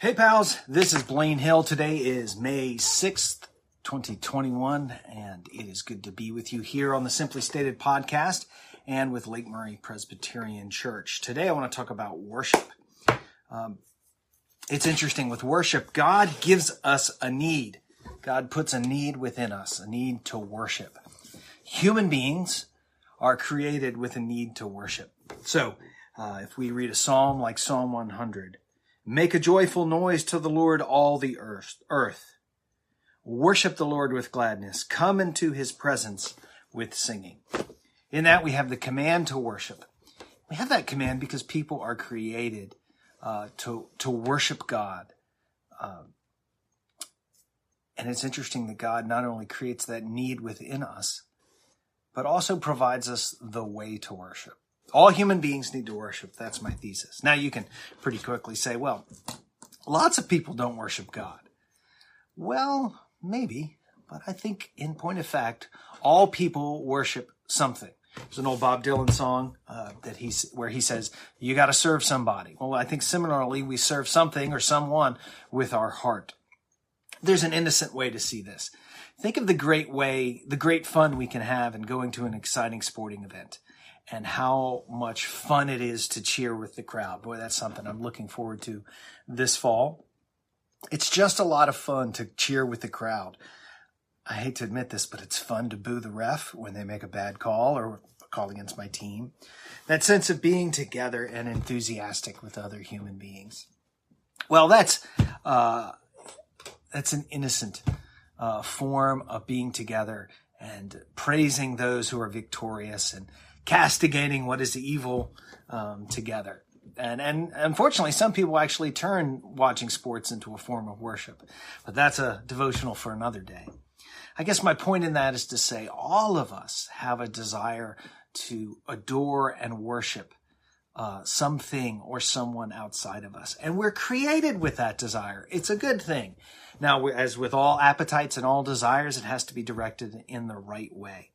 Hey pals, this is Blaine Hill. Today is May 6th, 2021, and it is good to be with you here on the Simply Stated podcast and with Lake Murray Presbyterian Church. Today I want to talk about worship. Um, it's interesting with worship, God gives us a need. God puts a need within us, a need to worship. Human beings are created with a need to worship. So, uh, if we read a psalm like Psalm 100, Make a joyful noise to the Lord, all the earth. earth. Worship the Lord with gladness. Come into his presence with singing. In that we have the command to worship. We have that command because people are created uh, to to worship God. Um, and it's interesting that God not only creates that need within us, but also provides us the way to worship. All human beings need to worship. That's my thesis. Now you can pretty quickly say, well, lots of people don't worship God. Well, maybe, but I think in point of fact, all people worship something. There's an old Bob Dylan song uh, that he's where he says, "You got to serve somebody." Well, I think similarly, we serve something or someone with our heart. There's an innocent way to see this. Think of the great way, the great fun we can have in going to an exciting sporting event and how much fun it is to cheer with the crowd. Boy, that's something I'm looking forward to this fall. It's just a lot of fun to cheer with the crowd. I hate to admit this, but it's fun to boo the ref when they make a bad call or call against my team. That sense of being together and enthusiastic with other human beings. Well, that's uh, that's an innocent uh, form of being together and praising those who are victorious and castigating what is evil um, together. And, and unfortunately, some people actually turn watching sports into a form of worship, but that's a devotional for another day. I guess my point in that is to say all of us have a desire to adore and worship uh, something or someone outside of us. And we're created with that desire. It's a good thing. Now, as with all appetites and all desires, it has to be directed in the right way.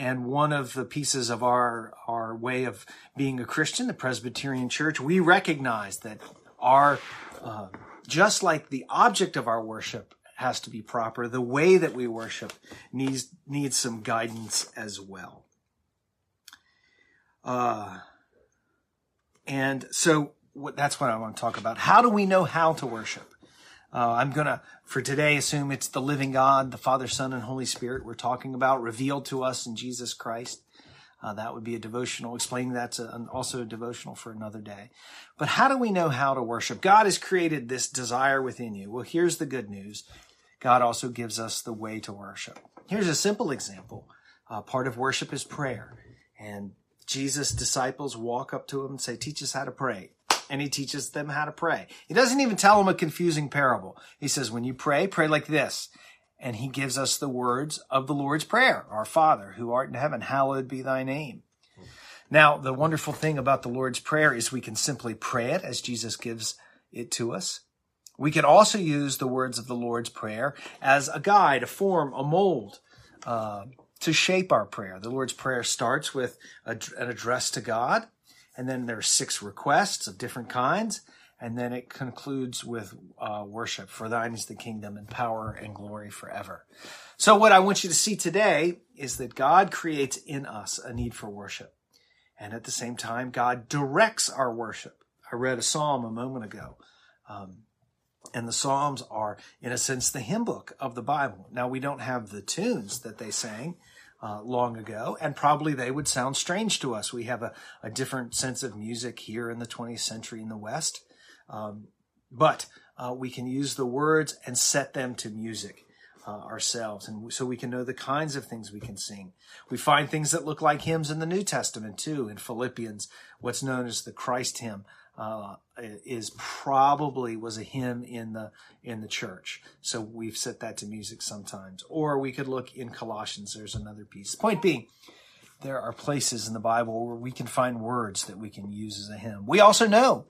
And one of the pieces of our, our way of being a Christian, the Presbyterian Church, we recognize that our, uh, just like the object of our worship has to be proper, the way that we worship needs, needs some guidance as well. Uh, and so that's what I want to talk about. How do we know how to worship? Uh, I'm going to, for today, assume it's the living God, the Father, Son, and Holy Spirit we're talking about, revealed to us in Jesus Christ. Uh, that would be a devotional. Explaining that's a, also a devotional for another day. But how do we know how to worship? God has created this desire within you. Well, here's the good news. God also gives us the way to worship. Here's a simple example. Uh, part of worship is prayer. And Jesus' disciples walk up to him and say, teach us how to pray and he teaches them how to pray. He doesn't even tell them a confusing parable. He says, when you pray, pray like this. And he gives us the words of the Lord's Prayer. Our Father, who art in heaven, hallowed be thy name. Now, the wonderful thing about the Lord's Prayer is we can simply pray it as Jesus gives it to us. We can also use the words of the Lord's Prayer as a guide, a form, a mold, uh, to shape our prayer. The Lord's Prayer starts with an address to God and then there's six requests of different kinds, and then it concludes with uh, worship. For thine is the kingdom and power and glory forever. So what I want you to see today is that God creates in us a need for worship. And at the same time, God directs our worship. I read a psalm a moment ago. Um, and the Psalms are, in a sense, the hymn book of the Bible. Now, we don't have the tunes that they sang, uh, long ago, and probably they would sound strange to us. We have a, a different sense of music here in the 20th century in the West, um, but uh, we can use the words and set them to music. Uh, ourselves, and so we can know the kinds of things we can sing. We find things that look like hymns in the New Testament too. In Philippians, what's known as the Christ hymn, uh, is probably was a hymn in the in the church. So we've set that to music sometimes. Or we could look in Colossians. There's another piece. Point being, there are places in the Bible where we can find words that we can use as a hymn. We also know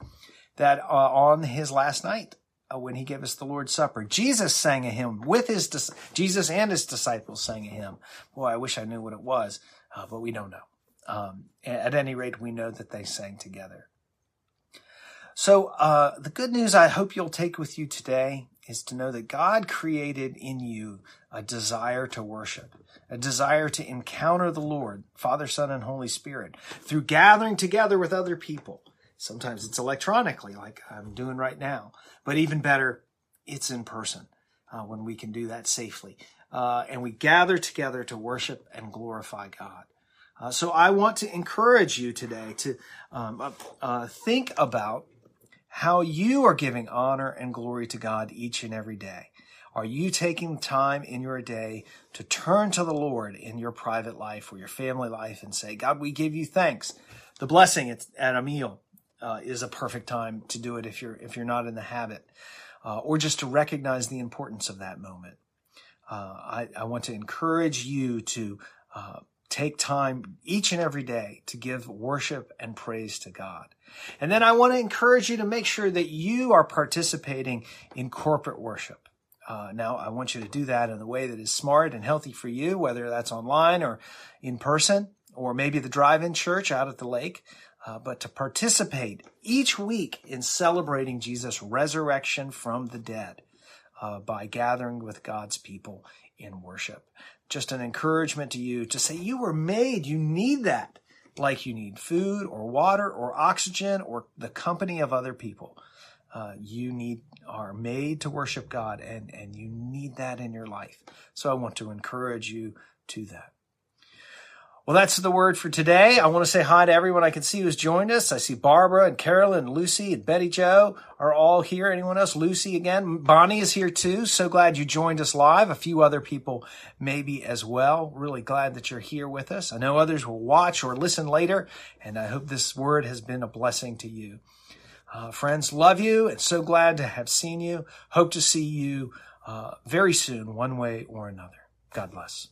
that uh, on his last night, when he gave us the Lord's Supper, Jesus sang a hymn with his Jesus and his disciples sang a hymn. Boy, I wish I knew what it was, uh, but we don't know. Um, at any rate, we know that they sang together. So, uh, the good news I hope you'll take with you today is to know that God created in you a desire to worship, a desire to encounter the Lord, Father, Son, and Holy Spirit through gathering together with other people. Sometimes it's electronically, like I'm doing right now, but even better, it's in person uh, when we can do that safely. Uh, and we gather together to worship and glorify God. Uh, so I want to encourage you today to um, uh, uh, think about how you are giving honor and glory to God each and every day. Are you taking time in your day to turn to the Lord in your private life or your family life and say, God, we give you thanks. The blessing at, a meal uh, is a perfect time to do it if you're if you're not in the habit, uh, or just to recognize the importance of that moment. Uh, I, I, want to encourage you to uh, take time each and every day to give worship and praise to God. And then I want to encourage you to make sure that you are participating in corporate worship. Uh, now, I want you to do that in a way that is smart and healthy for you, whether that's online or in person, or maybe the drive-in church out at the lake. Uh, but to participate each week in celebrating Jesus' resurrection from the dead uh, by gathering with God's people in worship just an encouragement to you to say you were made. You need that like you need food or water or oxygen or the company of other people. Uh, you need are made to worship God and, and you need that in your life. So I want to encourage you to that. Well, that's the word for today. I want to say hi to everyone I can see who's joined us. I see Barbara and Carolyn and Lucy and Betty Joe are all here. Anyone else? Lucy again. Bonnie is here too. So glad you joined us live. A few other people maybe as well. Really glad that you're here with us. I know others will watch or listen later, and I hope this word has been a blessing to you. Uh, friends, love you and so glad to have seen you. Hope to see you uh, very soon, one way or another. God bless.